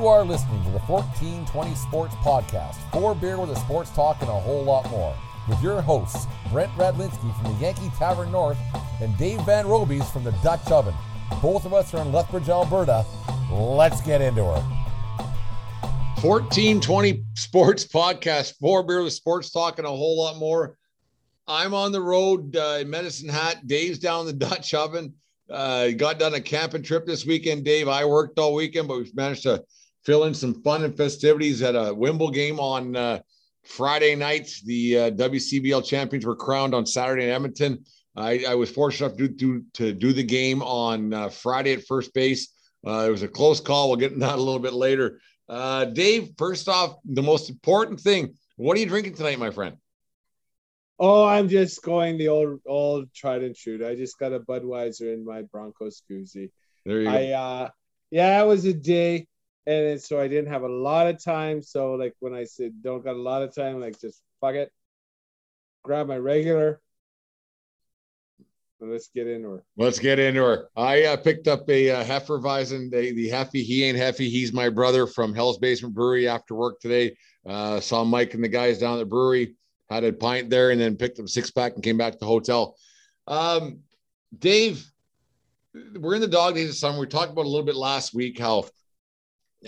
You are listening to the 1420 Sports Podcast, four beer with a sports talk and a whole lot more. With your hosts, Brent Radlinski from the Yankee Tavern North and Dave Van Robies from the Dutch Oven. Both of us are in Lethbridge, Alberta. Let's get into it. 1420 Sports Podcast, four beer with sports talk and a whole lot more. I'm on the road, uh, Medicine Hat. Dave's down in the Dutch Oven. Uh, got done a camping trip this weekend, Dave. I worked all weekend, but we've managed to fill in some fun and festivities at a Wimble game on uh, Friday night. The uh, WCBL champions were crowned on Saturday in Edmonton. I, I was fortunate enough to do, to do the game on uh, Friday at first base. Uh, it was a close call. We'll get into that a little bit later. Uh, Dave, first off, the most important thing what are you drinking tonight, my friend? Oh, I'm just going the old old tried and true. I just got a Budweiser in my Broncos koozie. There you I go. uh yeah, it was a day and it, so I didn't have a lot of time. So like when I said don't got a lot of time, like just fuck it. Grab my regular. Let's get into her. Let's get into her. I uh, picked up a uh, Hefeweizen, the, the Heffy. He ain't Heffy. He's my brother from Hell's Basement Brewery after work today. Uh, saw Mike and the guys down at the brewery, had a pint there, and then picked up a six pack and came back to the hotel. Um, Dave, we're in the dog days of summer. We talked about a little bit last week how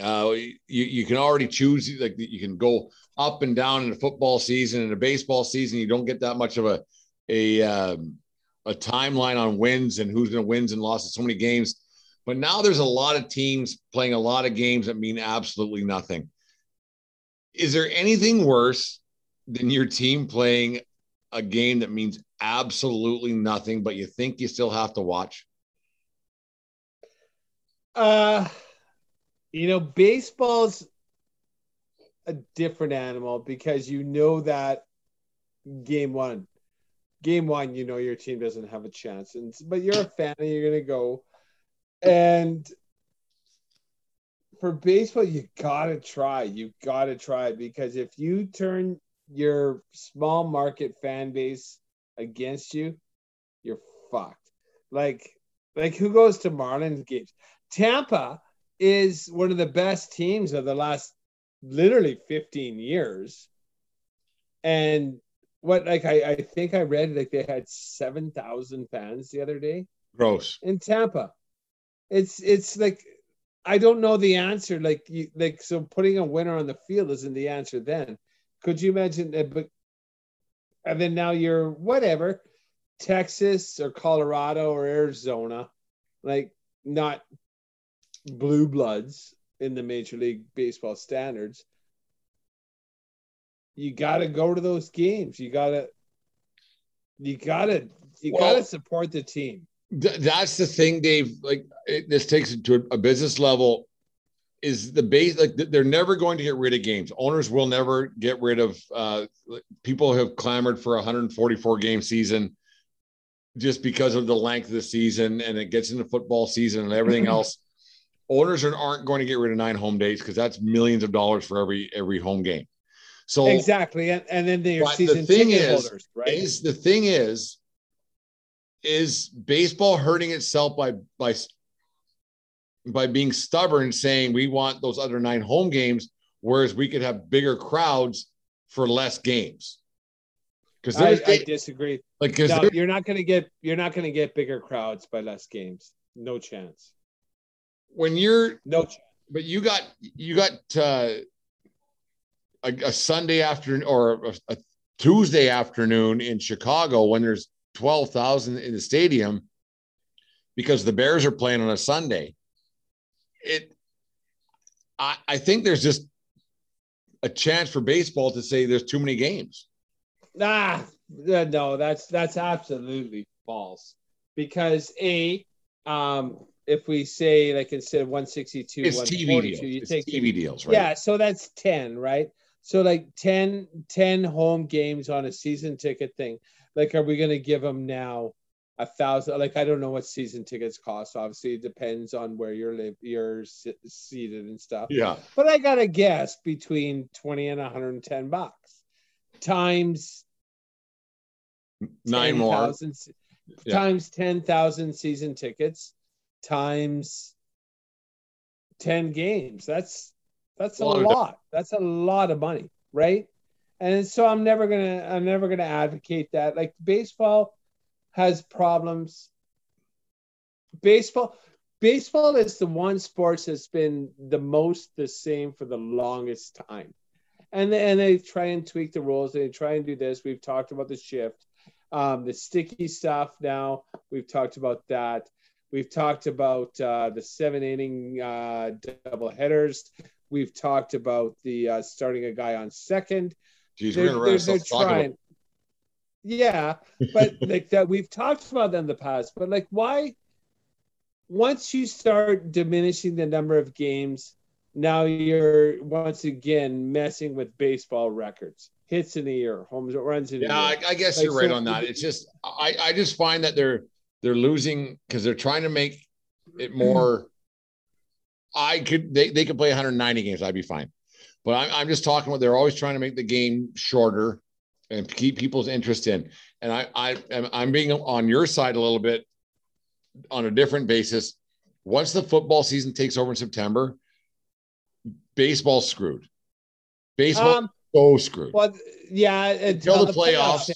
uh, you, you can already choose, like you can go up and down in a football season and a baseball season. You don't get that much of a, a, um, a timeline on wins and who's going to wins and losses so many games. But now there's a lot of teams playing a lot of games that mean absolutely nothing. Is there anything worse than your team playing a game that means absolutely nothing, but you think you still have to watch? Uh you know, baseball's a different animal because you know that game one, game one, you know your team doesn't have a chance, and but you're a fan and you're gonna go, and for baseball, you gotta try, you gotta try because if you turn your small market fan base against you, you're fucked. Like, like who goes to Marlins games? Tampa is one of the best teams of the last literally 15 years. And what like I, I think I read like they had 7,000 fans the other day Gross. in Tampa. It's it's like I don't know the answer. Like you like so putting a winner on the field isn't the answer then. Could you imagine that but and then now you're whatever, Texas or Colorado or Arizona, like not blue bloods in the Major League Baseball standards. You got to go to those games. You got to, you got to, you Well- got to support the team. Th- that's the thing, Dave. Like it, this takes it to a, a business level. Is the base like they're never going to get rid of games? Owners will never get rid of. Uh, people have clamored for a 144 game season just because of the length of the season, and it gets into football season and everything else. Owners are, aren't going to get rid of nine home days because that's millions of dollars for every every home game. So exactly, and, and then the season thing ticket is- holders, right? is the thing is is baseball hurting itself by by by being stubborn saying we want those other nine home games whereas we could have bigger crowds for less games because I, I disagree. like No, you're not going to get you're not going to get bigger crowds by less games. No chance. When you're No but you got you got uh, a, a Sunday afternoon or a, a Tuesday afternoon in Chicago when there's twelve thousand in the stadium because the Bears are playing on a Sunday. It, I, I think there's just a chance for baseball to say there's too many games. Nah, no, that's that's absolutely false. Because a, um, if we say like instead of 162, It's TV 142, deals. you It's take TV deals, right? Yeah, so that's 10, right? So like 10, 10 home games on a season ticket thing. Like, are we gonna give them now a thousand? Like, I don't know what season tickets cost. Obviously, it depends on where you're live, you're seated and stuff. Yeah. But I gotta guess between 20 and 110 bucks times Nine more. 10,000 Yeah. times 10,000 season tickets times 10 games. That's that's a lot. That's a lot of money, right? And so I'm never going to I'm never going to advocate that. Like baseball has problems. Baseball baseball is the one sport that's been the most the same for the longest time. And and they try and tweak the rules. They try and do this. We've talked about the shift um, the sticky stuff now. We've talked about that. We've talked about uh, the seven inning uh, double headers. We've talked about the uh, starting a guy on second. Geez, They're, we're they're, they're talking about trying. Yeah, but like that, we've talked about them in the past. But like, why? Once you start diminishing the number of games, now you're once again messing with baseball records. Hits in a year, homes runs in Yeah, I. I guess Like, you're right so- on that. It's just I, I just find that they're they're losing because they're trying to make it more. I could they, they could play 190 games, I'd be fine. But I'm, I'm just talking about they're always trying to make the game shorter and keep people's interest in. And I I am I'm being on your side a little bit on a different basis. Once the football season takes over in September, baseball's screwed. Baseball Um, so screwed. well, yeah, Until the playoffs.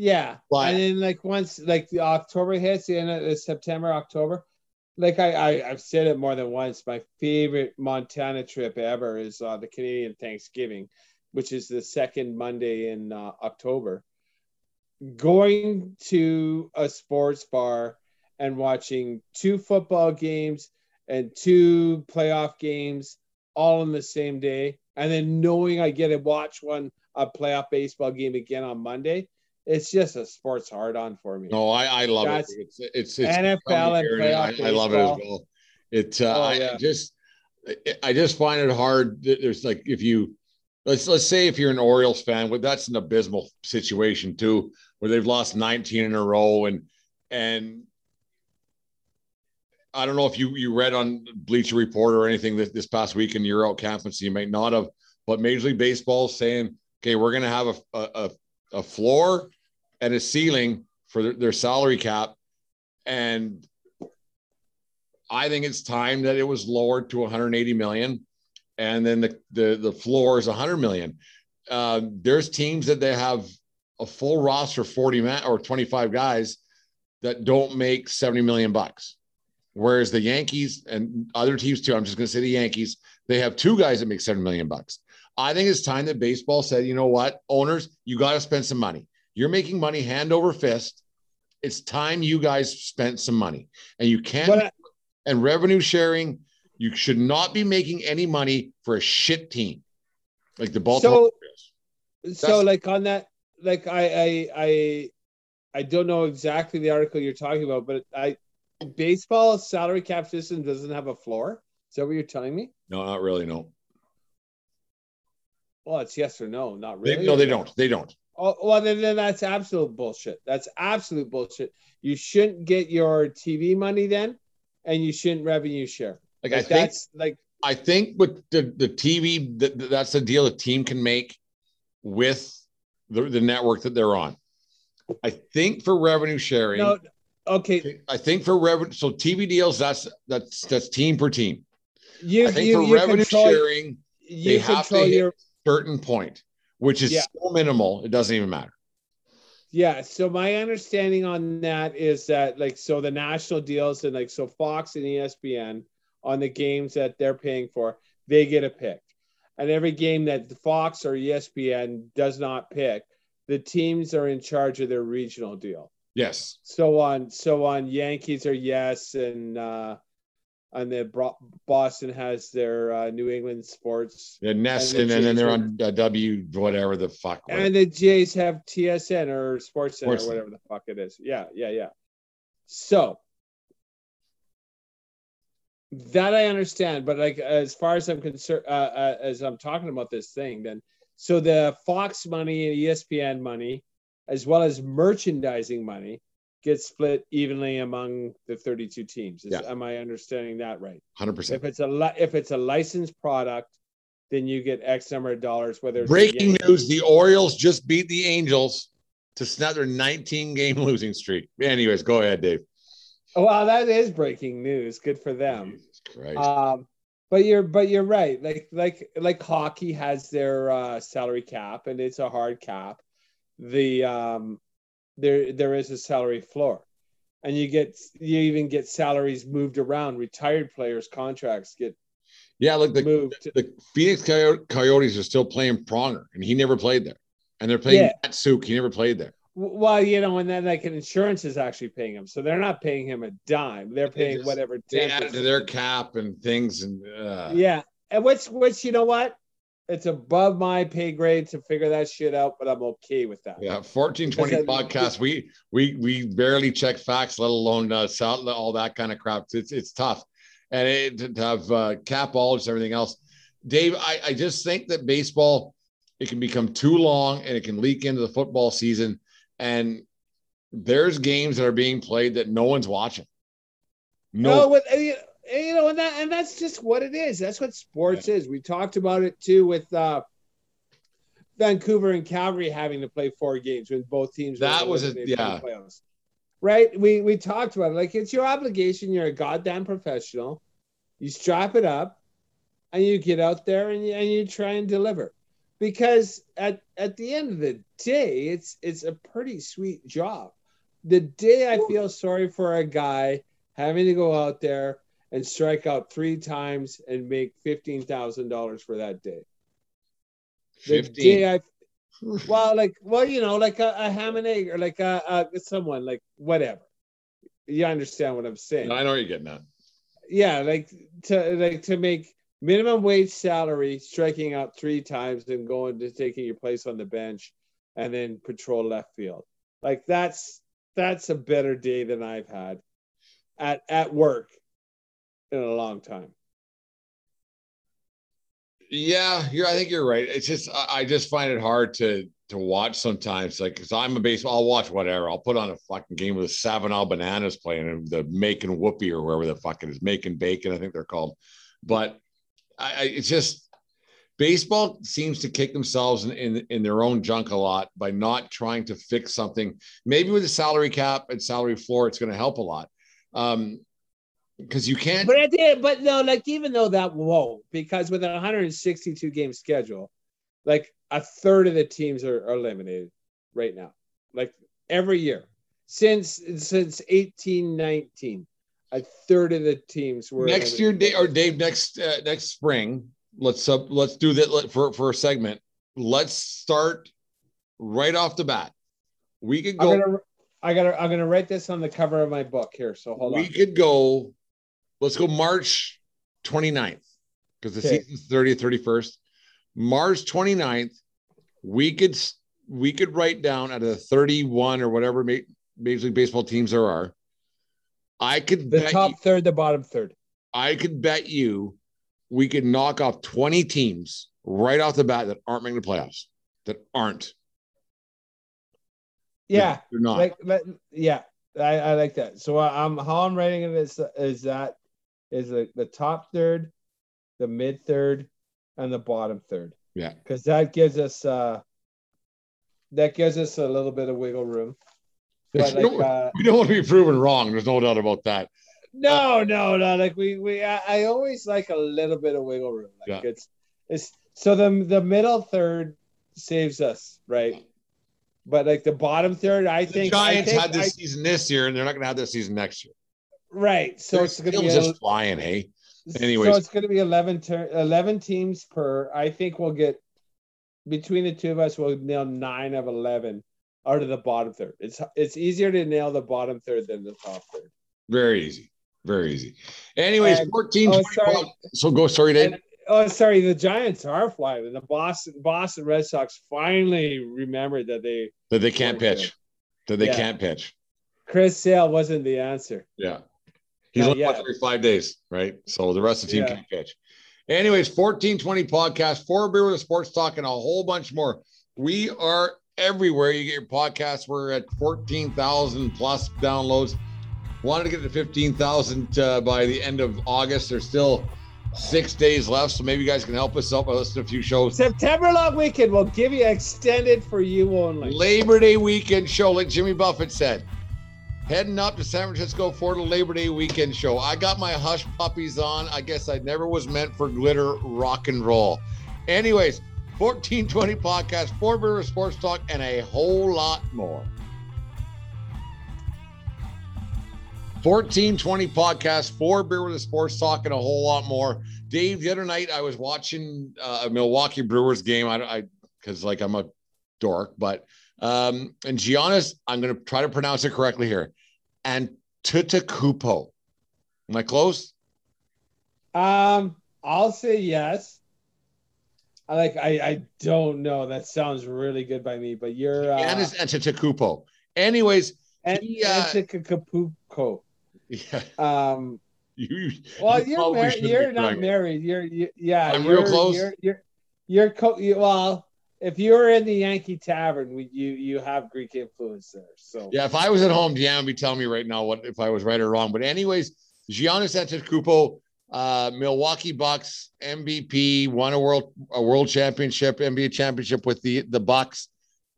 Yeah, But- and then like once like the October hits, the end of the September, October, like I, I I've said it more than once. My favorite Montana trip ever is uh, the Canadian Thanksgiving, which is the second Monday in uh, October. Going to a sports bar and watching two football games and two playoff games all in the same day, and then knowing I get to watch one a playoff baseball game again on Monday, it's just a sports hard on for me. No, I, I love That's- it. It's it's, it's NFL and I, playoff I love it as well. It uh, Oh, I just I just find it hard. that There's like if you let's let's say if you're an Orioles fan, well, that's an abysmal situation too, where they've lost 19 in a row and and I don't know if you you read on Bleacher Report or anything this, this past week in your out so you might not have, but Major League Baseball saying, okay, we're gonna have a a, a, a floor and a ceiling for their, salary cap. And I think it's time that it was lowered to 180 million. And then the, the, the floor is 100 million. Uh, there's teams that they have a full roster, 40 man or 25 guys that don't make 70 million bucks. Whereas the Yankees and other teams too, I'm just going to say the Yankees, they have two guys that make 7 million bucks. I think it's time that baseball said, you know what, owners, you got to spend some money. You're making money hand over fist. It's time you guys spent some money, and you can't. I- and revenue sharing, you should not be making any money for a shit team like the Baltimore. Orioles. so like on that like I, I i i don't know exactly the article you're talking about but i baseball salary cap system doesn't have a floor is that what you're telling me No, not really. No, well it's yes or no not they, really no, they don't. They don't. Oh, well then, then that's absolute bullshit. That's absolute bullshit. You shouldn't get your tv money then and you shouldn't revenue share. Like, like I think like I think with the the TV, that that's the deal a team can make with the, the network that they're on. I think for revenue sharing, no okay. I think for revenue, so TV deals, that's that's that's team per team. you I think you, for you revenue control, sharing, you they have to hit- your certain point, which is Yeah. so minimal, it doesn't even matter. Yeah, so my understanding on that is that like so the national deals and like so Fox and ESPN on the games that they're paying for, they get a pick. And every game that Fox or ESPN does not pick, the teams are in charge of their regional deal. Yes. So on, so on, Yankees are yes, and uh, and the Bro- Boston has their uh, New England sports, Yeah, Ness, And the and then they're on uh, W, whatever the fuck. and the Jays have TSN or Sports Center Sports or whatever the fuck it is. Yeah, yeah, yeah. So that I understand, but like as far as I'm concerned, uh, uh, as I'm talking about this thing, then so the Fox money and ESPN money, as well as merchandising money, gets split evenly among the 32 teams. Is, Yeah. Am I understanding that right? 100%. If it's a li- if it's a licensed product, then you get X number of dollars. Whether it's Breaking news the Orioles just beat the Angels to snap their 19 game losing streak. Anyways, go ahead, Dave. Oh, Well, that is breaking news. Good for them. Um, but you're but you're right. Like like like hockey has their uh, salary cap, and it's a hard cap. The um, there there is a salary floor, and you get you even get salaries moved around. Retired players' contracts get yeah, look, the, moved. the Phoenix Coyotes are still playing Pronger, and he never played there. And they're playing Yeah. Matt Suk. He never played there. Well, you know, and then like an insurance is actually paying him, so they're not paying him a dime. They're They paying just- whatever. They 10%. added to their cap and things. And uh, Yeah, and which which you know what? It's above my pay grade to figure that shit out, but I'm okay with that. Yeah, fourteen twenty podcast. We we we barely check facts, let alone uh, sell, all that kind of crap. It's it's tough, and it, to- to have uh, capologists, everything else. Dave, I, I just think that baseball it can become too long and it can leak into the football season, and there's games that are being played that no one's watching. No, No, with, you you know, and that and that's just what it is. That's what sports is. We talked about it too with uh, Vancouver and Calgary having to play four games when both teams. were That was a- eliminated from the yeah. playoffs. Right. We we talked about it. Like it's your obligation. You're a goddamn professional. You strap it up, and you get out there and you, and you try and deliver. Because at at the end of the day, it's it's a pretty sweet job. The day I feel sorry for a guy having to go out there and strike out three times and make fifteen thousand dollars for that day. The 15. day I, well, like, well, you know, like a, a ham and egg, or like a, a someone, like whatever. You understand what I'm saying? I know you're getting at. yeah, like to like to make minimum wage salary, striking out three times and going to taking your place on the bench, and then patrol left field. Like that's that's a better day than I've had at at work in a long time. Yeah, you're. I think you're right. It's just I, I just find it hard to to watch sometimes. Like, cause I'm a baseball. I'll watch whatever. I'll put on a fucking game with Savannah Bananas playing and the Macon Whoopie or wherever the fuck it is, Macon Bacon. I think they're called. But I, I it's just baseball seems to kick themselves in, in in their own junk a lot by not trying to fix something. Maybe with the salary cap and salary floor, it's going to help a lot. Um, because you can't. But at the, but no, like even though that won't, because with a 162 game schedule, like a third of the teams are, are eliminated right now. Like every year since since 1819, a third of the teams were next year, eliminated. Dave, or Dave, next uh, next spring, let's uh, let's do that for for a segment. Let's start right off the bat. We could I'm go. gonna I gotta I'm gonna write this on the cover of my book here. So hold we on. We could go. Let's go March 29th because the Okay. season's 30th, 31st. March 29th, we could we could write down out of the 31 or whatever Major League Baseball teams there are. I could The top you- third, the bottom third. I could bet you we could knock off 20 teams right off the bat that aren't making the playoffs. That aren't. Yeah, They're not. like yeah, I, I like that. So I- I'm how I'm writing it is is that is the, the top third, the mid third, and the bottom third. Yeah. because that gives us uh that gives us a little bit of wiggle room. Like don't, uh, we don't want to be proven wrong. There's no doubt about that. no, no, no. Like we we I, I always like a little bit of wiggle room. Like Yeah. it's it's so the the middle third saves us right. But like the bottom third, I The think Giants I think, had this I- season this year, and they're not going to have this season next year. Right. So They're it's gonna still be a, just flying, hey? Anyways. so it's going to be 11, ter- 11 teams per. I think we'll get between the two of us. We'll nail nine of eleven out of the bottom third. It's it's easier to nail the bottom third than the top third. Very easy. Very easy. Anyways, And- 14 oh, sorry. So go, sorry, Dave. And- oh, sorry, the Giants are flying, and the Boston Boston Red Sox finally remembered that they that they can't pitch. That they Yeah. can't pitch. Chris Sale wasn't the answer. Yeah. He's Not only once yet. every five days, right? So the rest of the team Yeah. can't pitch. Anyways, 1420 podcast, four beer with sports talk, and a whole bunch more. We are everywhere you get your podcast. We're at 14,000 plus downloads. Wanted to get to 15,000 uh, by the end of August. There's still six days left, so maybe you guys can help us out by listening to a few shows. September long weekend will give you extended for you only. Labor Day weekend show, like Jimmy Buffett said. Heading up to San Francisco for the Labor Day weekend show. I got my hush puppies on. I guess I never was meant for glitter rock and roll. Anyways, 1420 podcast, four beer with sports talk, and a whole lot more. 1420 podcast, four beer with a sports talk, and a whole lot more. Dave, the other night I was watching uh, a Milwaukee Brewers game. I, I, because like I'm a dork, but um, and Giannis, I'm going to try to pronounce it correctly here. And Tutakupo. Am I close? Um, I'll say yes. I like. I I don't know. That sounds really good by me, but you're uh, Giannis Antetokounmpo. Anyways, and he, uh, Antetokounmpo. yeah, Um. you. Well, you you're mar- you're not married. You're you, yeah. I'm you're, real close. You're you're you're co- you, well. If you were in the Yankee Tavern, we, you you have Greek influence there. So Yeah, if I was at home, Deanna would be telling me right now what if I was right or wrong. But anyways, Giannis Antetokounmpo, uh, Milwaukee Bucks MVP, won a world a world championship, NBA championship with the the Bucks.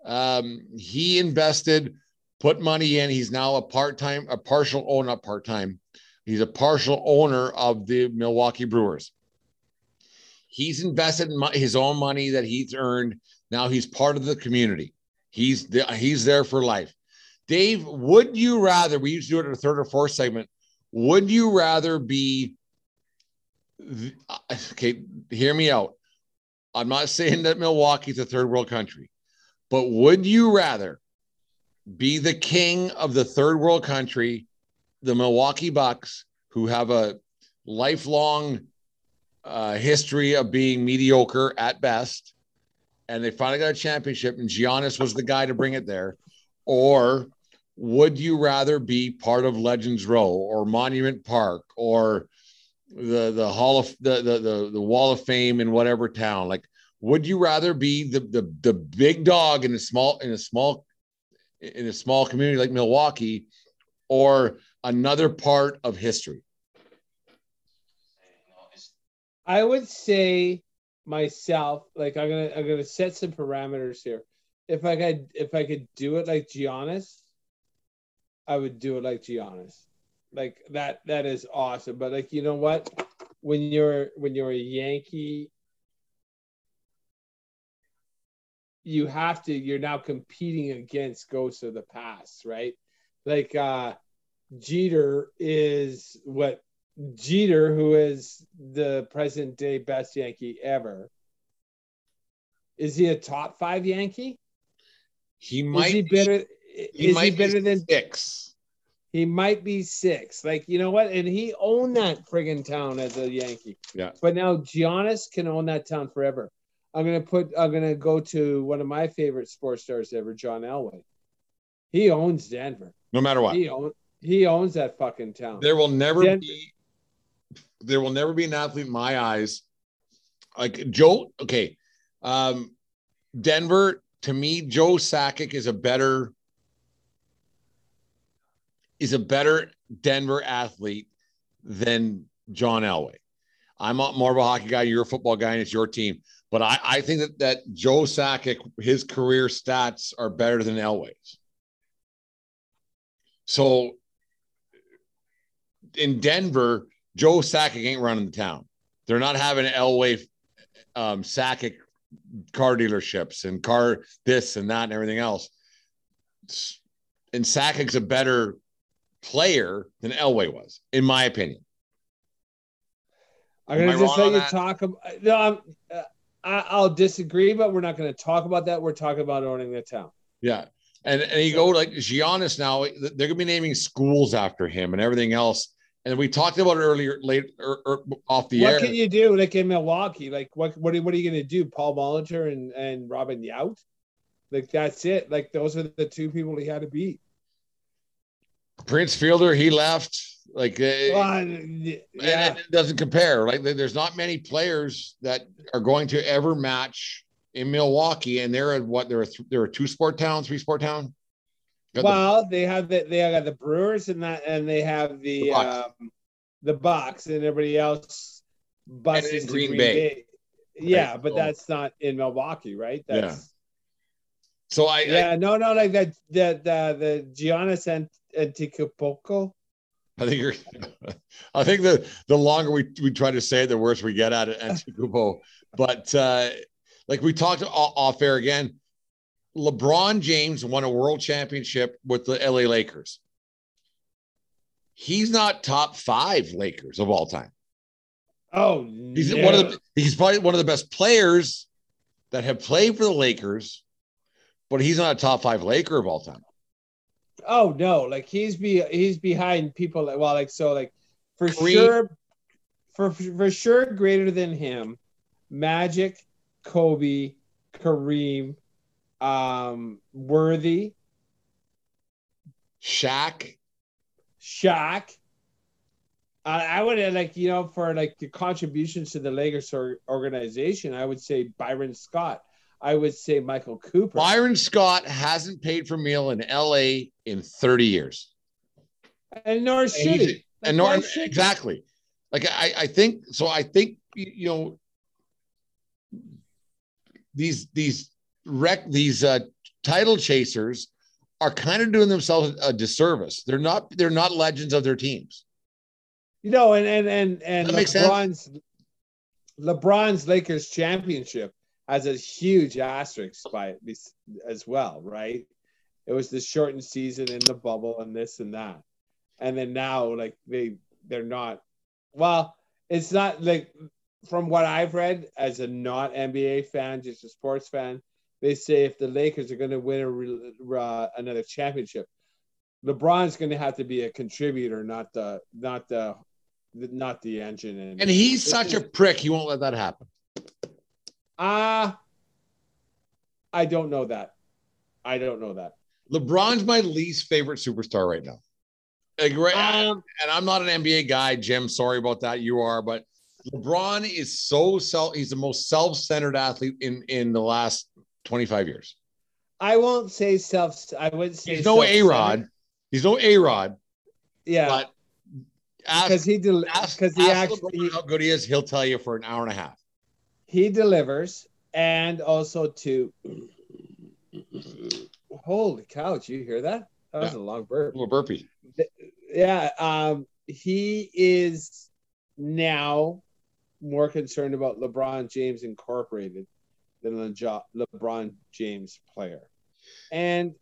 Um, he invested, put money in. He's now a part time, a partial owner, not part time. He's a partial owner of the Milwaukee Brewers. He's invested in his own money that he's earned. Now he's part of the community. He's the, he's there for life. Dave, would you rather? We used to do it in a third or fourth segment. Would you rather be? uh, Okay, hear me out. I'm not saying that Milwaukee's a third world country, but would you rather be the king of the third world country, the Milwaukee Bucks, who have a lifelong uh, history of being mediocre at best, and they finally got a championship, and Giannis was the guy to bring it there, or would you rather be part of Legends Row or Monument Park or the the Hall of the the the, the Wall of Fame in whatever town? Like, would you rather be the the the big dog in a small in a small in a small community like Milwaukee, or another part of history? I would say myself, like I'm gonna I'm gonna set some parameters here. If I could if I could do it like Giannis, I would do it like Giannis. Like that that is awesome. But like you know what? When you're when you're a Yankee, you have to you're now competing against ghosts of the past, right? Like uh Jeter is what Jeter, who is the present day best Yankee ever, is he a top five Yankee? He might is he be- better? he is he better be than? six. He might be six. Like you know what? And he owned that friggin' town as a Yankee. Yeah. But now Giannis can own that town forever. I'm gonna put. I'm gonna go to one of my favorite sports stars ever, John Elway. He owns Denver. No matter what, He owns. He owns that fucking town. there will never Den- be there will never be an athlete in my eyes like Joe. Okay, um, Denver to me, Joe Sakic is a better is a better Denver athlete than John Elway. I'm more of a hockey guy. You're a football guy, and it's your team. But I, I think that that Joe Sakic, his career stats are better than Elway's. So in Denver, Joe Sakic ain't running the town. They're not having Elway um, Sakic car dealerships and car this and that and everything else. And Sakic's a better player than Elway was, in my opinion. I'm gonna just let you that? talk about. No, I'm. Uh, I, I'll disagree, but we're not going to talk about that. We're talking about owning the town. Yeah. And, and you go like Giannis now, they're going to be naming schools after him and everything else. And we talked about it earlier, late or, or off the what air. What can you do, like in Milwaukee? Like what? What? are- What are you going to do? Paul Molitor and and Robin Yount? Like that's it. Like those are the two people he had to beat. Prince Fielder, he left. Like, uh, Well, and it doesn't compare. Like, there's not many players that are going to ever match in Milwaukee, and they're what? They're a, th- they're a two sport town, three sport town. Got the- Well, they have the they got the Brewers and that, and they have the The Bucks. um, the Bucks, and everybody else buses Green Green, Bay. Bay. Yeah, but so- that's not in Milwaukee, right? That's so I, I yeah, no, no, like that the the the Giannis and Antetokounmpo. I think you're. I think the the longer we we try to say it, the worse we get at it. Antetokounmpo, but uh, like we talked off air again, LeBron James won a world championship with the LA Lakers. He's not top five Lakers of all time. Oh, He's no. one of the. He's probably one of the best players that have played for the Lakers, but he's not a top five Laker of all time. Oh no, like he's be he's behind people like well, like so like for Kareem. sure for for sure greater than him, Magic, Kobe, Kareem, um, Worthy, Shaq, Shaq. I, I would uh, like you know for like the contributions to the Lakers or, organization, I would say Byron Scott. I would say Michael Cooper. Byron Scott hasn't paid for meal in LA in 30 years. and nor should he. and nor, exactly. Like I, I think so. I think you know these these rec these uh, title chasers are kind of doing themselves a disservice. They're not they're not legends of their teams. You know, and and and and That. LeBron's LeBron's Lakers championship has a huge asterisk by it as well, right? It was the shortened season in the bubble and this and that, and then now like they they're not. Well, it's not like from what I've read as a not NBA fan, just a sports fan. They say if the Lakers are going to win a, uh, another championship, LeBron's going to have to be a contributor, not the not the not the engine. And, And he's such a prick. He won't let that happen. Ah, I don't know that. I don't know that. LeBron's my least favorite superstar right now. Like, right, Um, and I'm not an NBA guy, Jim. Sorry about that. You are, but LeBron is so self. He's the most self-centered athlete in in the last 25 years. I won't say self. I would say He's no A. Rod. He's no A Rod. Yeah, But because he del- because he actually how good he is. He'll tell you for an hour and a half. he delivers, and also to. Holy cow! Did you hear that? That was Yeah. a long burp. A little burpee. yeah um he is now more concerned about lebron james incorporated than Le- lebron james player and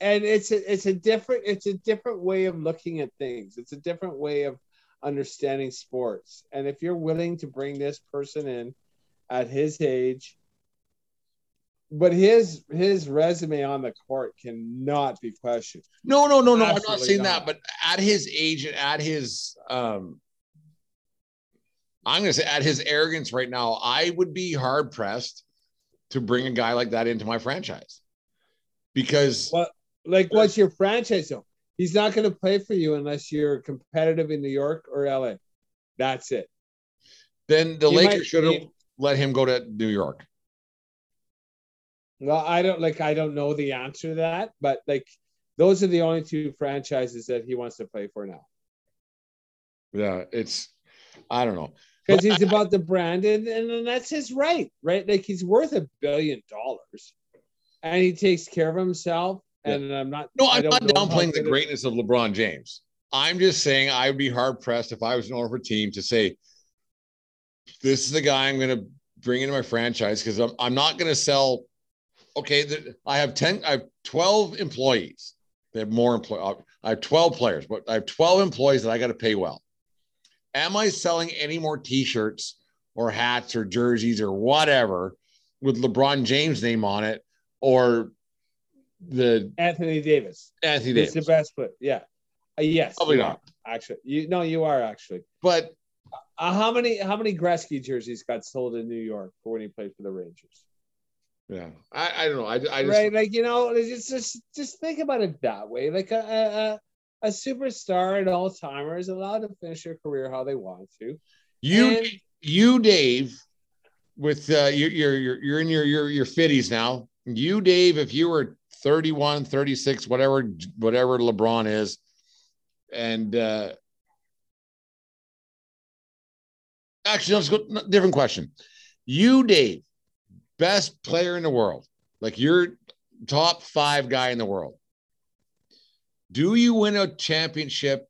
and it's a it's a different it's a different way of looking at things it's a different way of understanding sports and if you're willing to bring this person in at his age but his his resume on the court cannot be questioned No, no, no, no. I'm not saying not. that, but at his age and at his um I'm gonna say at his arrogance right now, I would be hard pressed to bring a guy like that into my franchise. Because What like what's your franchise though? He's not going to play for you unless you're competitive in New York or LA. That's it. then the He Lakers should have let him go to New York. Well, I don't like I don't know the answer to that, but like those are the only two franchises that he wants to play for now. Yeah, it's I don't know. Because he's about the brand and, and that's his right, right? Like he's worth a billion dollars. And he takes care of himself. Yeah. And I'm not No, I'm not downplaying the greatness of LeBron James. I'm just saying I would be hard pressed if I was an owner of a team to say, this is the guy I'm going to bring into my franchise because I'm, I'm not going to sell. Okay, the, I have 10, I have 12 employees. They have more employees. I have 12 players, but I have 12 employees that I got to pay well. Am I selling any more T-shirts or hats or jerseys or whatever with LeBron James' name on it or the Anthony Davis. Anthony Davis? the best player. Yeah. Uh, yes. Probably not. are, Actually, you no, you are actually. But Uh, how many how many Gretzky jerseys got sold in New York for when he played for the Rangers? yeah, I, I don't know. I, I just right, like you know, it's just just think about it that way. Like a a, superstar and all timer is allowed to finish their career how they want to. you And- you Dave with uh you're you're you're, in your your your fifties now. You Dave, if you were 31, 36, whatever whatever LeBron is, and uh actually let's go different question. You Dave, best player in the world, like you're top five guy in the world. Do you win a championship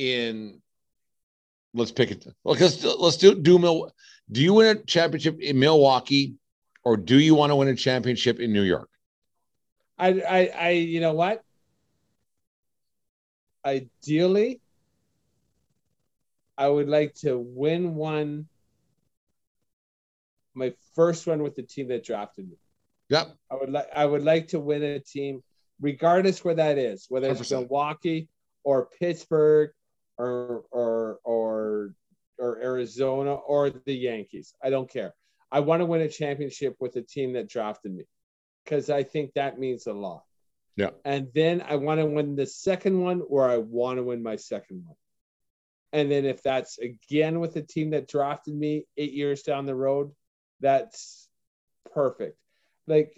In let's pick it let's let's do do Mil, do you win a championship in Milwaukee or do you want to win a championship in New York? I I I you know what? Ideally, I would like to win one. My first one with the team that drafted me. Yep. I would like I would like to win a team, regardless where that is, whether it's 100%. Milwaukee or Pittsburgh or or or or Arizona or the Yankees. I don't care. I want to win a championship with a team that drafted me because I think that means a lot. Yeah. And then I want to win the second one or I want to win my second one. And then if that's again with the team that drafted me eight years down the road, that's perfect. Like,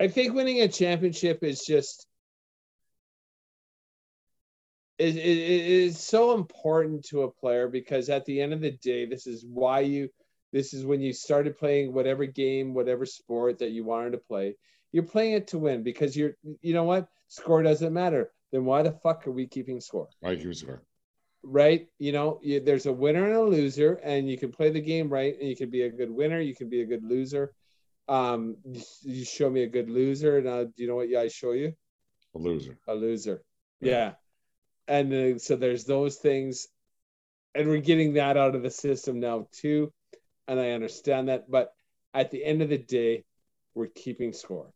I think winning a championship is just is is is so important to a player because at the end of the day, this is why you this is when you started playing whatever game, whatever sport that you wanted to play. You're playing it to win because you're you know what? Score doesn't matter. Then why the fuck are we keeping score? Right, here's the right? You know, you, there's a winner and a loser, and you can play the game right, and you can be a good winner, you can be a good loser. Um, you, show me a good loser, and do you know what I show you? a loser. A loser. Yeah, and uh, so there's those things, and we're getting that out of the system now too, and I understand that. But at the end of the day, we're keeping score,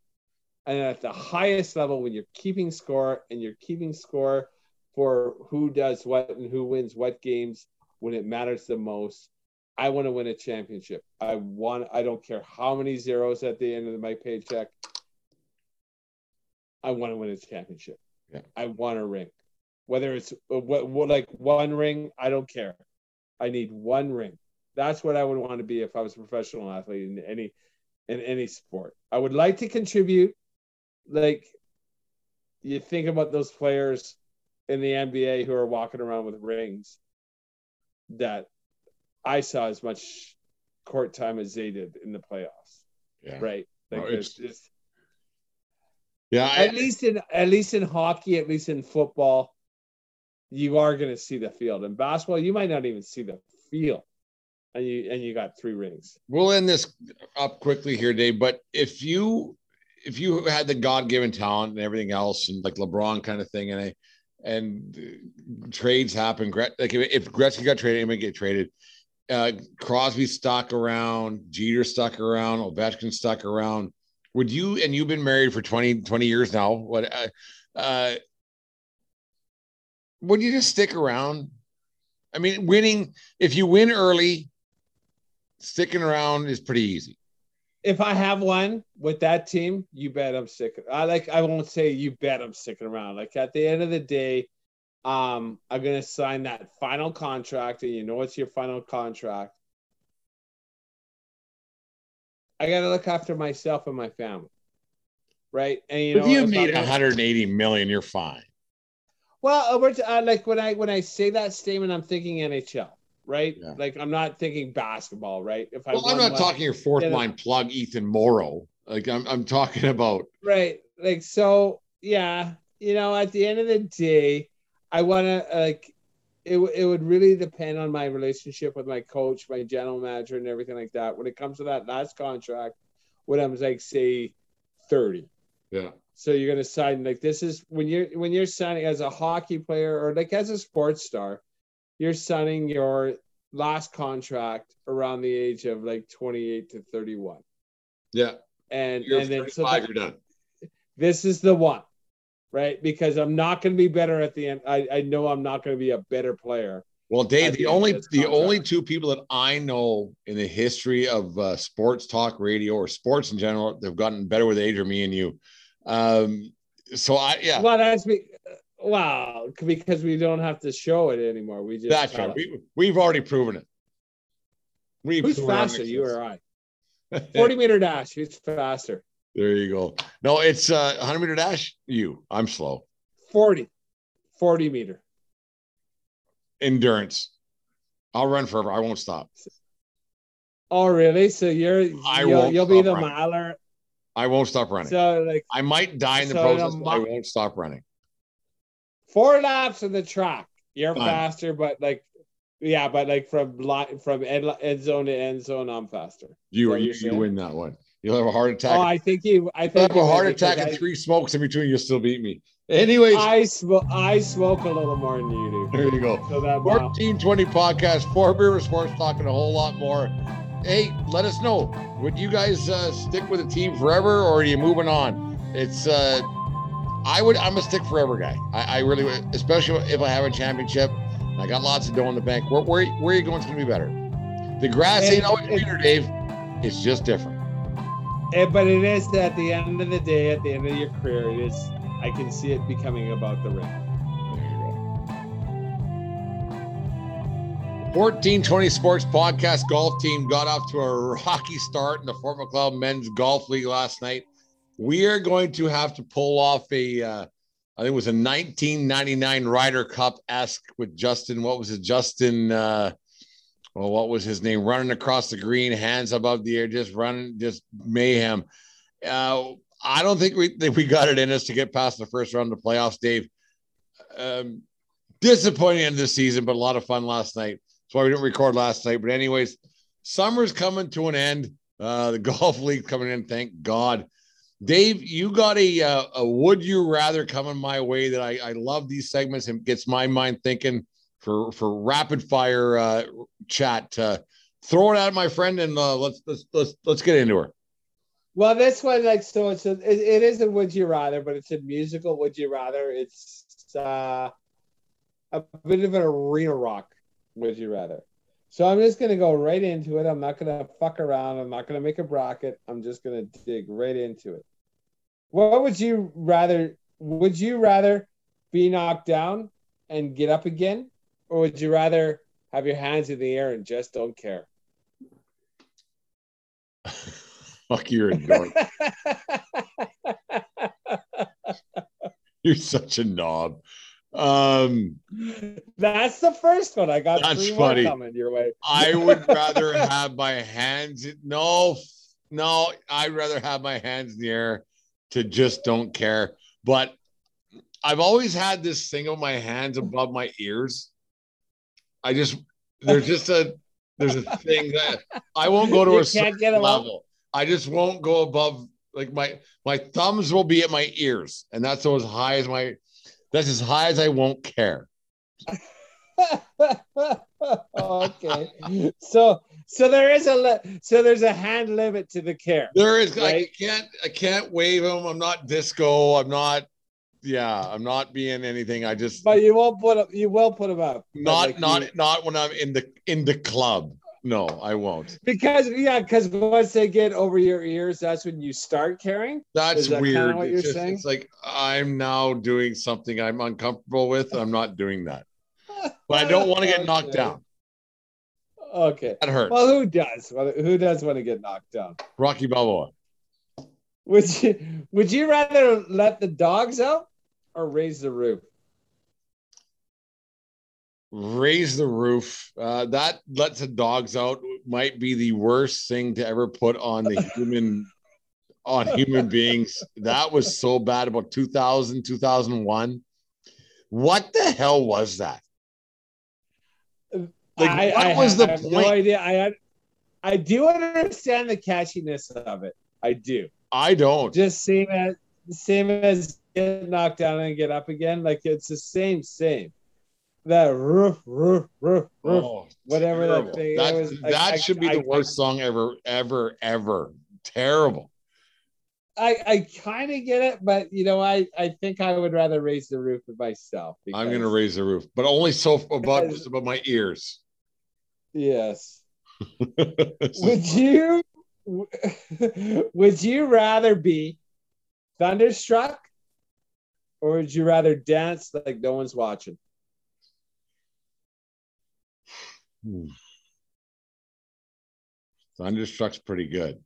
and at the highest level, when you're keeping score and you're keeping score for who does what and who wins what games when it matters the most. I want to win a championship. I want. I don't care how many zeros at the end of my paycheck. I want to win a championship. Yeah. I want a ring, whether it's uh, what, what like one ring. I don't care. I need one ring. That's what I would want to be if I was a professional athlete in any in any sport. I would like to contribute. Like you think about those players in the NBA who are walking around with rings that I saw as much court time as they did in the playoffs. Yeah. Right. Like No, it's- just Yeah. I, at least in at least in hockey, at least in football, you are going to see the field. In basketball, you might not even see the field, and you and you got three rings. we'll end this up quickly here, Dave. But if you if you had the God given talent and everything else, and like LeBron kind of thing, and I, and trades happen, like if, if Gretzky got traded, anybody get traded. Uh, Crosby stuck around, Jeter stuck around, Ovechkin stuck around. Would you and you've been married for 20, 20 years now? What uh, uh would you just stick around? I mean, winning, if you win early, sticking around is pretty easy. If I have one with that team, you bet I'm sticking. I like. I won't say you bet I'm sticking around. Like at the end of the day, um, I'm gonna sign that final contract, and you know it's your final contract. I gotta look after myself and my family, right? And you if know, you if made I'm gonna- 180 million, you're fine. Well, uh, uh, like when I when I say that statement, I'm thinking NHL, right? Yeah. Like I'm not thinking basketball, right? If I Well, I'm not talking your fourth line plug, Ethan Moreau. Like I'm, I'm talking about right, like so, yeah. You know, at the end of the day, I want to like it. It would really depend on my relationship with my coach, my general manager, and everything like that. When it comes to that last contract, when I'm like say thirty, yeah. So you're gonna sign like this is when you're when you're signing as a hockey player or like as a sports star, you're signing your last contract around the age of like 28 to 31. Yeah. And You're and then so that- you're done. this is the one, right? Because I'm not gonna be better at the end. I, I know I'm not gonna be a better player. Well, Dave, the the only the only two people that I know in the history of uh, sports talk radio or sports in general that have gotten better with age are me and you. Um, so I yeah, Well, that's me. Wow, because we don't have to show it anymore. We just that's right. it. We, we've already proven it. We've Who's faster, you or. I? 40 meter dash. Who's faster? there you go. No, it's uh 100 meter dash. You, I'm slow. 40. 40 meter. Endurance. I'll run forever. I won't stop. Oh, really? So you're I you'll, won't you'll be the running. miler. I won't stop running. So like I might die in the so in process, but I won't stop running. four laps of the track. You're Fine. faster, but like yeah, but like from line from end, end zone to end zone, I'm faster. You What you, you win that one. You'll have a heart attack. Oh, I think you. I You'll think have a heart attack and three smokes in between. You'll still beat me. Anyways, I, I smoke. I smoke a little more than you do. there you go. So that 1420 podcast, four beer sports talking a whole lot more. Hey, let us know. Would you guys uh, stick with the team forever or are you moving on? It's uh I would I'm a stick forever guy. I, I really would, especially if I have a championship. I got lots of dough in the bank. Where where, where are you going? It's gonna be better. The grass ain't always greener, Dave. It's just different. Eh, but it is at the end of the day, at the end of your career, it is. I can see it becoming about the ring. 1420 Sports Podcast golf team got off to a rocky start in the Fort Macleod Men's Golf League last night. We are going to have to pull off a, uh, I think it was a 1999 Ryder Cup esque with Justin. What was it? Justin, uh, well, what was his name? Running across the green, hands above the air, just running, just mayhem. Uh, I don't think we that we got it in us to get past the first round of the playoffs, Dave. Um, disappointing end of the season, but a lot of fun last night. That's why we didn't record last night. But anyways, summer's coming to an end. Uh, the golf league coming in, thank God. Dave, you got a uh, a would you rather coming my way that I, I love these segments and gets my mind thinking for for rapid fire uh, chat. Uh, throw it out, my friend, and uh, let's let's let's let's get into her. Well, this one, like, so it's a, it, it is a would you rather, but it's a musical would you rather. It's uh, a bit of an arena rock would you rather. So I'm just gonna go right into it. I'm not gonna fuck around. I'm not gonna make a bracket. I'm just gonna dig right into it. What would you rather? Would you rather be knocked down and get up again, or would you rather have your hands in the air and just don't care? Fuck, you're a dork. you're such a knob. Um, That's the first one. I got That's three funny. more coming your way. I would rather have my hands. No, no, I'd rather have my hands in the air to just don't care. But I've always had this thing of my hands above my ears. I just there's just a there's a thing that I won't go to You a certain get 'em up. level. I just won't go above like my my thumbs will be at my ears, and that's as high as my that's as high as I won't care. okay. So so there is a li- so there's a hand limit to the care. There is I can't I can't wave them. I'm not disco. I'm not yeah, I'm not being anything. I just But you won't put up. You will put them up. Not like, not you- not when I'm in the in the club. No, I won't. because yeah, because once they get over your ears, that's when you start caring. That's that weird. what it's, you're just- saying? it's like I'm now doing something I'm uncomfortable with. I'm not doing that. But I don't want to get knocked down. Okay. That hurts. Well, who does? Who does want to get knocked down? Rocky Balboa. Would you Would you rather let the dogs out or raise the roof? Raise the roof. Uh, that lets the dogs out might be the worst thing to ever put on the human on human beings. That was so bad about 2000, 2001. What the hell was that? Like, I, what I was have, the I point? no idea. I I do understand the catchiness of it. I do. I don't. Just same as same as get knocked down and get up again. Like it's the same, same. That roof, roof, roof, roof. Oh, whatever that thing That, was, that I- should be the I- worst song ever, ever, ever. Terrible. I, I kind of get it, but you know, I, I think I would rather raise the roof of myself. I'm going to raise the roof, but only so above, Because- just above my ears. Yes. Would you would you rather be thunderstruck or would you rather dance like no one's watching? Hmm. Thunderstruck's pretty good.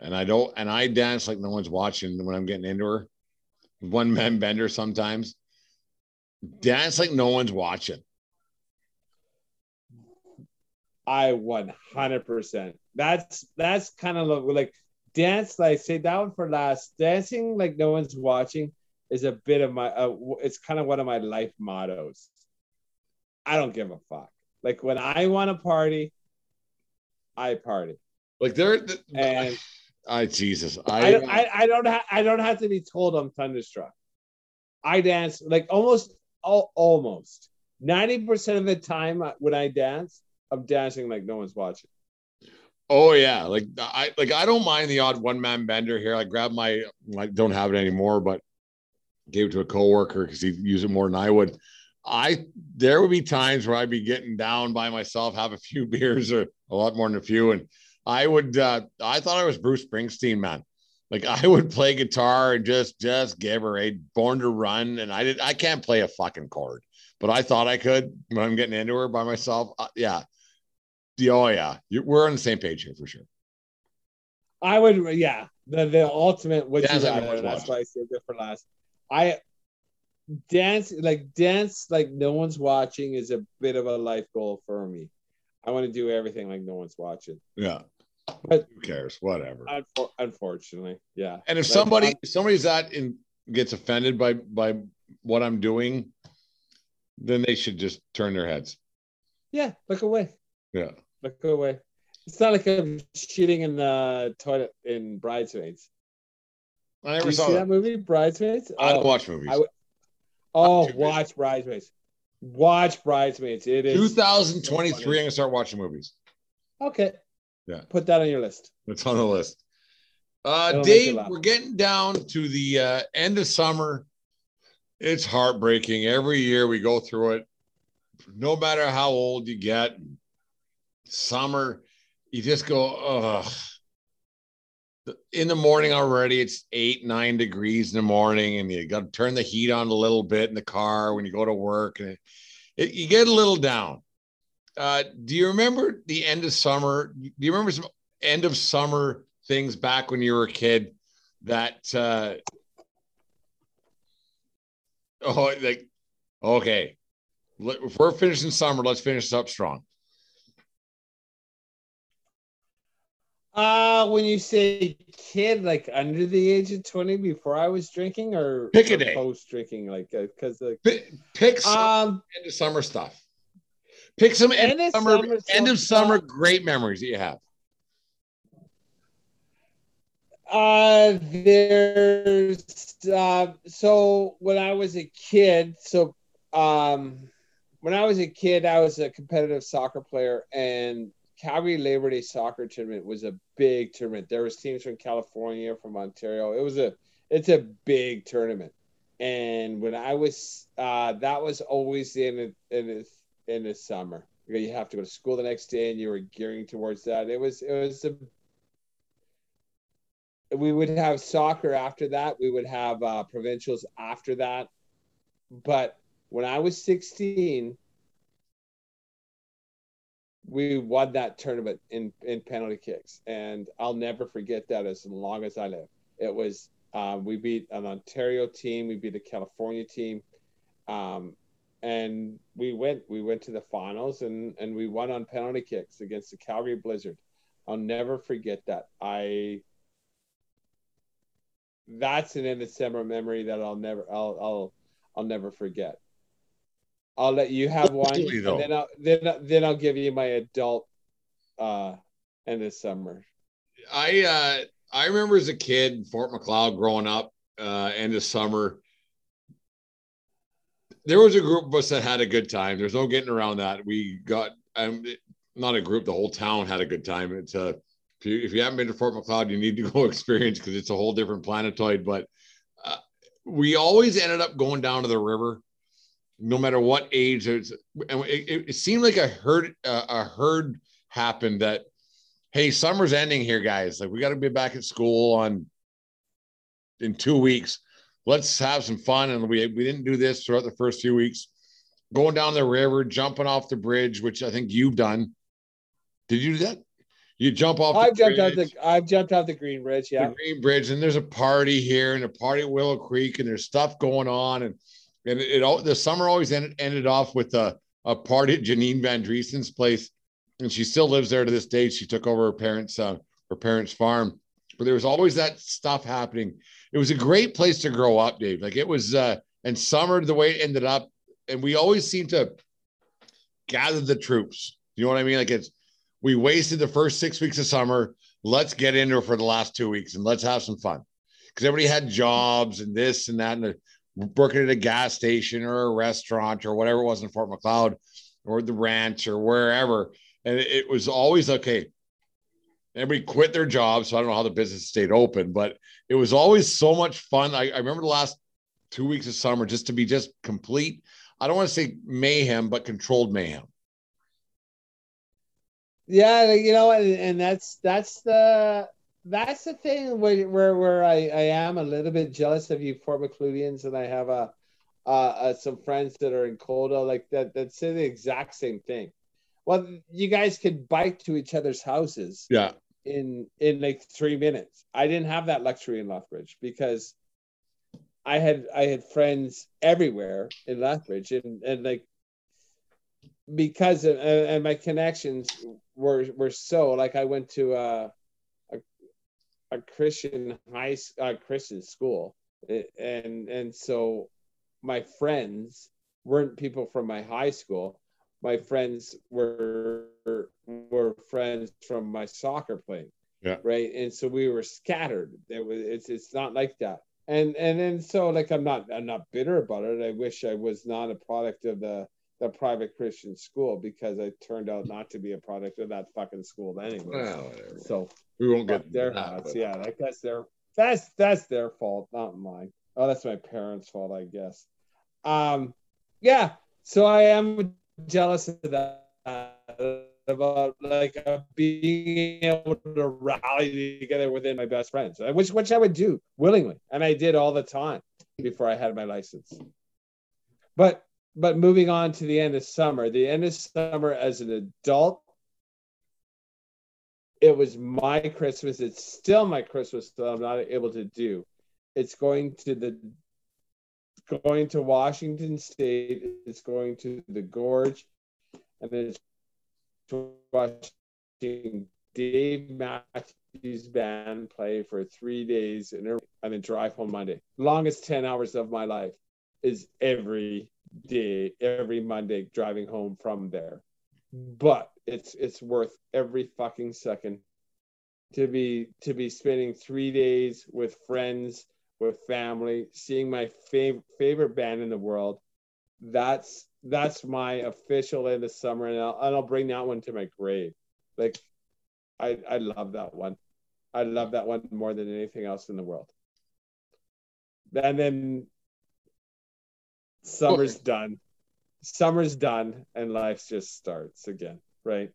And I don't and I dance like no one's watching when I'm getting into her. One man bender sometimes. Dance like no one's watching. I 100%. That's that's kind of like dance like say that one for last. Dancing like no one's watching is a bit of my uh, it's kind of one of my life mottos. I don't give a fuck. Like when I want to party, I party. Like they're And I Jesus. I, don't- I, I don't have I don't have to be told I'm thunderstruck. I dance like almost al- almost ninety percent of the time uh, when I dance, I'm dancing like no one's watching. Oh yeah, like I like I don't mind the odd one man bender here. I grab my I don't have it anymore, but gave it to a coworker because he'd use it more than I would. I there would be times where I'd be getting down by myself, have a few beers or a lot more than a few, and I would uh I thought I was Bruce Springsteen, man. Like I would play guitar and just just give her a born to run, and I did I can't play a fucking chord, but I thought I could when I'm getting into her by myself. Uh, yeah, yeah, oh yeah, you, we're on the same page here for sure. I would yeah the the ultimate would Dance you like no rather. one's That's why I saved it for last. I dance like dance like no one's watching is a bit of a life goal for me. I want to do everything like no one's watching. Yeah. But- who cares? Whatever. Unfor- unfortunately, yeah. And if Like, somebody if somebody's that in gets offended by by what I'm doing, then they should just turn their heads. yeah, look away. Yeah. Look away. It's not like I'm shitting in the toilet in Bridesmaids. I never saw see that. that movie, Bridesmaids? I don't Oh, watch movies. I oh, watch Bridesmaids. Watch Bridesmaids. It is 2023, I'm gonna start watching movies. okay. Yeah. Put that on your list. It's on the list. Uh, It'll Dave, we're getting down to the uh, end of summer. It's heartbreaking. Every year we go through it. No matter how old you get, summer, you just go, ugh. In the morning already, it's eight, nine degrees in the morning, and you got to turn the heat on a little bit in the car when you go to work, and it, it, you get a little down. Uh, do you remember the end of summer? Do you remember some end of summer things back when you were a kid that uh oh like okay if we're finishing summer let's finish up strong Uh when you say kid, like under the age of 20 before I was drinking or, Pick a day. post drinking, like because like pick, pick some um end of summer stuff pick some end, End of summer, summer end of stuff. summer great memories that you have Uh, there's uh, so when I was a kid, so um, when I was a kid, I was a competitive soccer player, and Calgary Labor Day soccer tournament was a big tournament. There was teams from California, from Ontario. It was a it's a big tournament, and when I was uh, that was always in in in the summer. You have to go to school the next day, and you were gearing towards that. It was it was a we would have soccer after that. We would have uh, provincials after that. But when I was 16, we won that tournament in, in penalty kicks. And I'll never forget that as long as I live. It was, um, we beat an Ontario team, we beat a California team. Um, and we went we went to the finals and and we won on penalty kicks against the Calgary Blizzard. I'll never forget that. I that's an end of summer memory that I'll never I'll I'll I'll never forget. I'll let you have one, and then I'll then then I'll give you my adult uh end of summer. I uh I remember as a kid, Fort Macleod growing up, uh end of summer. There was a group of us that had a good time. There's no getting around that. We got um not a group, the whole town had a good time. It's a uh, if you, if you haven't been to Fort Macleod, you need to go experience because it's a whole different planetoid. But uh, we always ended up going down to the river, no matter what age. It's, and it, it seemed like a herd uh, a herd happened that, hey, summer's ending here, guys. Like we got to be back at school on in two weeks. Let's have some fun. And we we didn't do this throughout the first few weeks. Going down the river, jumping off the bridge, which I think you've done. Did you do that? you jump off. I've jumped bridge, out the I've jumped off the Green Bridge. Yeah, the Green Bridge, and there's a party here and a party at Willow Creek, and there's stuff going on, and and it, all the summer always ended ended off with a a party at Janine Van Driesen's place, and she still lives there to this day. She took over her parents' uh, her parents' farm, but there was always that stuff happening. It was a great place to grow up, Dave. Like it was, uh, and summer the way it ended up, and we always seemed to gather the troops. You know what I mean? Like it's we wasted the first six weeks of summer. Let's get into it for the last two weeks and let's have some fun. Because everybody had jobs and this and that, and working at a gas station or a restaurant or whatever it was in Fort Macleod or the ranch or wherever. And it was always okay. Everybody quit their jobs. So I don't know how the business stayed open, but it was always so much fun. I, I remember the last two weeks of summer just to be just complete. I don't want to say mayhem, but controlled mayhem. Yeah, you know, and that's that's the that's the thing where where, where I, I am a little bit jealous of you Fort Macleodians, and I have a uh, uh, some friends that are in Coda like that that say the exact same thing. Well, you guys could bike to each other's houses. Yeah. In in like three minutes. I didn't have that luxury in Lethbridge because I had I had friends everywhere in Lethbridge and and like because of, and my connections were were so like I went to a, a Christian high uh, Christian school. And and so my friends weren't people from my high school. My friends were were friends from my soccer playing yeah. right? And so we were scattered. It was it's it's not like that. And and then so like i'm not i'm not bitter about it. I wish i was not a product of the the private Christian school because I turned out not to be a product of that fucking school anyway. Well, so we won't get their that, but... yeah, like that's their that's that's their fault, not mine. Oh, that's my parents' fault, I guess. Um, yeah. So I am jealous of that about like uh, being able to rally together within my best friends, which which I would do willingly, and I did all the time before I had my license. But but moving on to the end of summer, the end of summer as an adult, it was my Christmas. It's still my Christmas that I'm not able to do. It's going to the going to Washington State. It's going to the Gorge, and it's watching Dave Matthews Band play for three days, and then drive home Monday. Longest ten hours of my life is every day every Monday driving home from there. But it's it's worth every fucking second to be to be spending three days with friends, with family, seeing my fav- favorite band in the world. That's that's my official end of summer, and I'll, and I'll bring that one to my grave. Like, I I love that one. I love that one more than anything else in the world. And then summer's done. Summer's done, and life just starts again, right?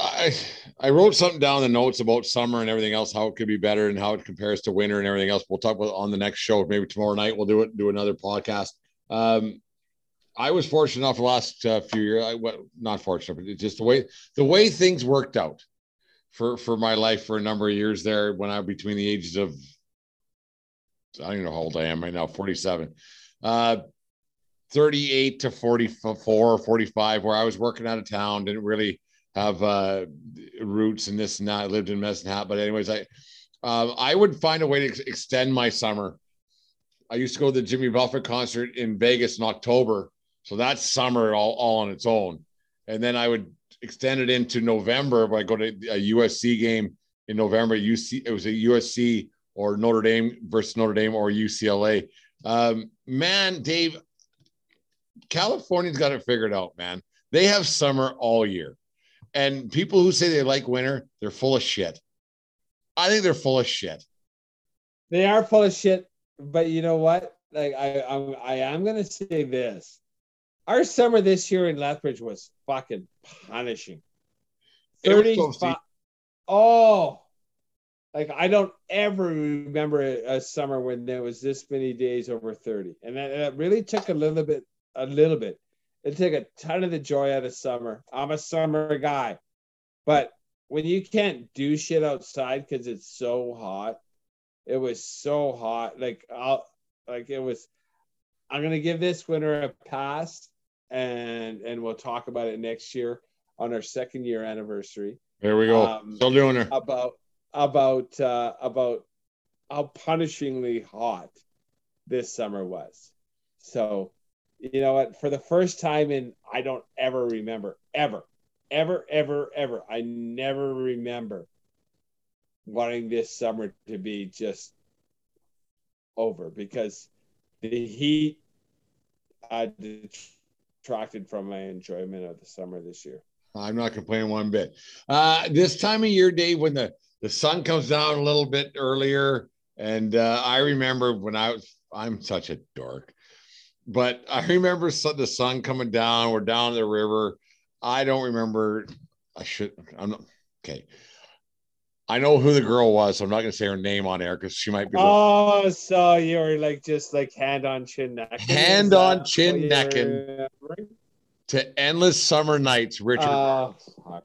I I wrote something down in the notes about summer and everything else, how it could be better and how it compares to winter and everything else. We'll talk about on the next show. Maybe tomorrow night we'll do it, do another podcast. Um, I was fortunate enough the last uh, few years. I well, not fortunate, but it's just the way the way things worked out for for my life for a number of years there when I between the ages of I don't even know how old I am right now, 47. Uh 38 to 44 or 45, where I was working out of town, didn't really have uh, roots and this and that. I lived in Hat, but anyways, I uh, I would find a way to ex- extend my summer. I used to go to the Jimmy Buffett concert in Vegas in October, so that's summer all, all on its own. And then I would extend it into November. But I go to a USC game in November. UC it was a USC or Notre Dame versus Notre Dame or UCLA. Um, man, Dave, California's got it figured out, man. They have summer all year. And people who say they like winter, they're full of shit. I think they're full of shit. They are full of shit, but you know what? Like I, I'm, I am gonna say this: our summer this year in Lethbridge was fucking punishing. Thirty-five. so Oh, like I don't ever remember a, summer when there was this many days over thirty, and that, that really took a little bit, a little bit. It took a ton of the joy out of summer. I'm a summer guy, but when you can't do shit outside because it's so hot, it was so hot. Like I'll, like it was. I'm gonna give this winter a pass, and and we'll talk about it next year on our second year anniversary There we go. Um, Still doing her. about about uh, about how punishingly hot this summer was. So, you know what? For the first time in I don't ever remember ever, ever, ever, ever. I never remember wanting this summer to be just over because the heat uh, detracted from my enjoyment of the summer this year. I'm not complaining one bit. Uh, this time of year, Dave, when the, the sun comes down a little bit earlier, and uh, I remember when I was, I'm such a dork, but I remember the sun coming down. We're down the river. I don't remember. I should. I'm not okay. I know who the girl was. So I'm not going to say her name on air because she might be. Oh, so you were like just like hand on chin necking. Hand on chin necking. to endless summer nights, Richard. Fuck.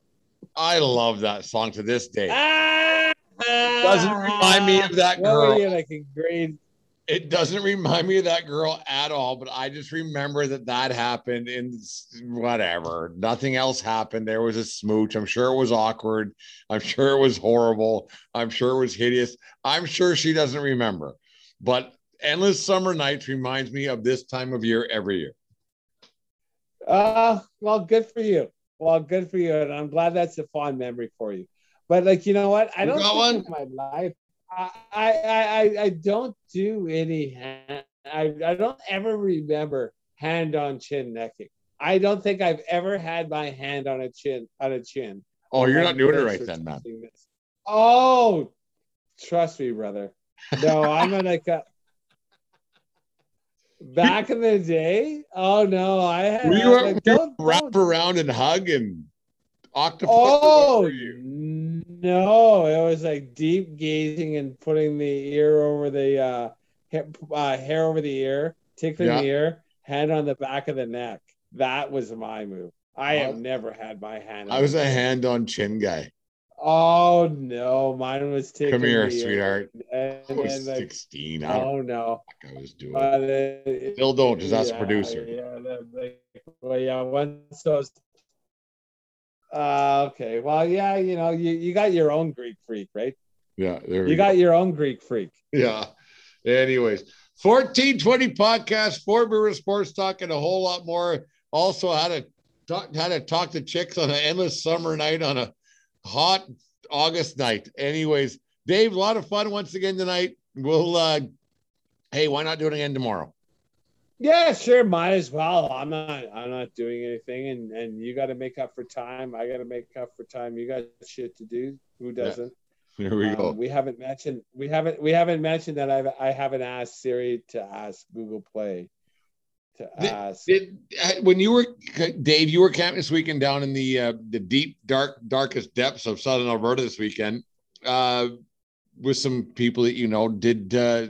I love that song to this day. Ah! Doesn't remind me of that girl. were you like in grade? It doesn't remind me of that girl at all, but I just remember that that happened in whatever. Nothing else happened. There was a smooch. I'm sure it was awkward. I'm sure it was horrible. I'm sure it was hideous. I'm sure she doesn't remember. But endless summer nights reminds me of this time of year every year. Uh, well, good for you. Well, good for you, and I'm glad that's a fond memory for you. But like, you know what? I don't think in my life. I, I I I don't do any hand. I I don't ever remember hand on chin necking. I don't think I've ever had my hand on a chin on a chin. Oh, you're not doing it right then, man. this. Oh, trust me, brother. No, I'm gonna cut. Back in the day, oh no, I had Were like, wrap don't- around and hug and octopus? Oh you? no, it was like deep gazing and putting the ear over the uh, hair, uh, hair over the ear, tickling Yeah. the ear, hand on the back of the neck. That was my move. I have never had my hand. I was a hand on chin guy. Oh no, mine was taking. Come here, the sweetheart. And, I was like, 16. I don't know oh no. I was doing. But it, Still don't, because that's a producer. Yeah, that, like, well, yeah. Once those. Uh, okay. Well, yeah. You know, you, you got your own Greek freak, right? Yeah, there You go. got your own Greek freak. Yeah. Anyways, 1420 podcast, four beer sports talk, and a whole lot more. Also, how to talk, how to talk to chicks on an endless summer night on a hot August night. Anyways, Dave, a lot of fun once again tonight. We'll, uh, hey, why not do it again tomorrow? Yeah, sure. Might as well. I'm not. I'm not doing anything, and and you got to make up for time. I got to make up for time. You got shit to do. Who doesn't? Here we Um, go. we haven't mentioned. We haven't. We haven't mentioned that I've. I haven't asked Siri to ask Google Play to ask. Did uh, when you were Dave, you were camping this weekend down in the uh, the deep, dark, darkest depths of southern Alberta this weekend uh, with some people that you know. Did uh,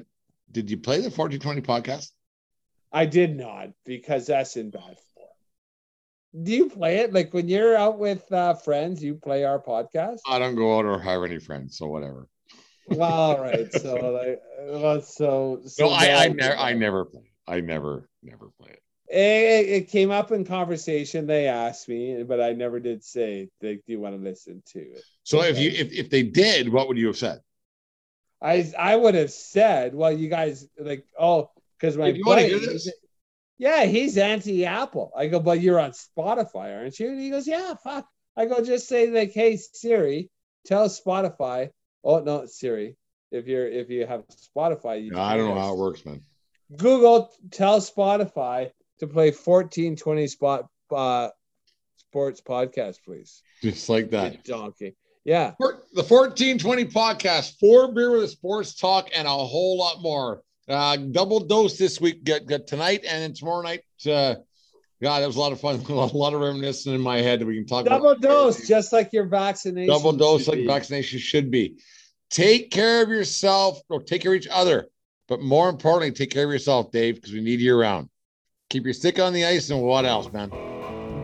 did you play the fourteen twenty podcast? I did not because that's in bad form. Do you play it like when you're out with uh, friends? You play our podcast. I don't go out or hire any friends, so whatever. Well, all right. So like, well, so, so No, I, I never, I never play. I never, never play it. It, it came up in conversation. They asked me, but I never did say, "Do you want to listen to it?" So if you, if, if they did, what would you have said? I I would have said, "Well, you guys like, oh, because my buddy, yeah, he's anti-Apple." I go, "But you're on Spotify, aren't you?" And he goes, "Yeah, fuck." I go, "Just say like, hey Siri, tell Spotify." Oh no, Siri. If you're if you have Spotify, you I don't know how it works, man. Google tell Spotify to play 1420 spot uh sports podcast, please. Just like that. You Donkey. Yeah. Four- The 1420 podcast, four beer with a sports talk, and a whole lot more. Uh, double dose this week, get, get tonight and then tomorrow night. Uh, God, that was a lot of fun. A lot, of reminiscing in my head that we can talk Double about. dose, just like your vaccination. double dose like be. vaccination should be. Take care of yourself or take care of each other. But more importantly, take care of yourself, Dave, because we need you around. Keep your stick on the ice and what else, man?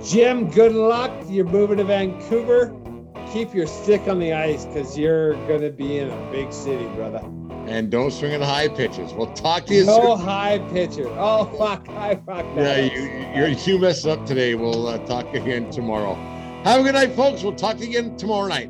Jim, good luck. You're moving to Vancouver. Keep your stick on the ice because you're going to be in a big city, brother. And don't swing at high pitches. We'll talk to you No soon. high pitcher. Oh, fuck. I fuck Yeah, that. you, you're, you messed up today. We'll uh, talk again tomorrow. Have a good night, folks. We'll talk to you again tomorrow night.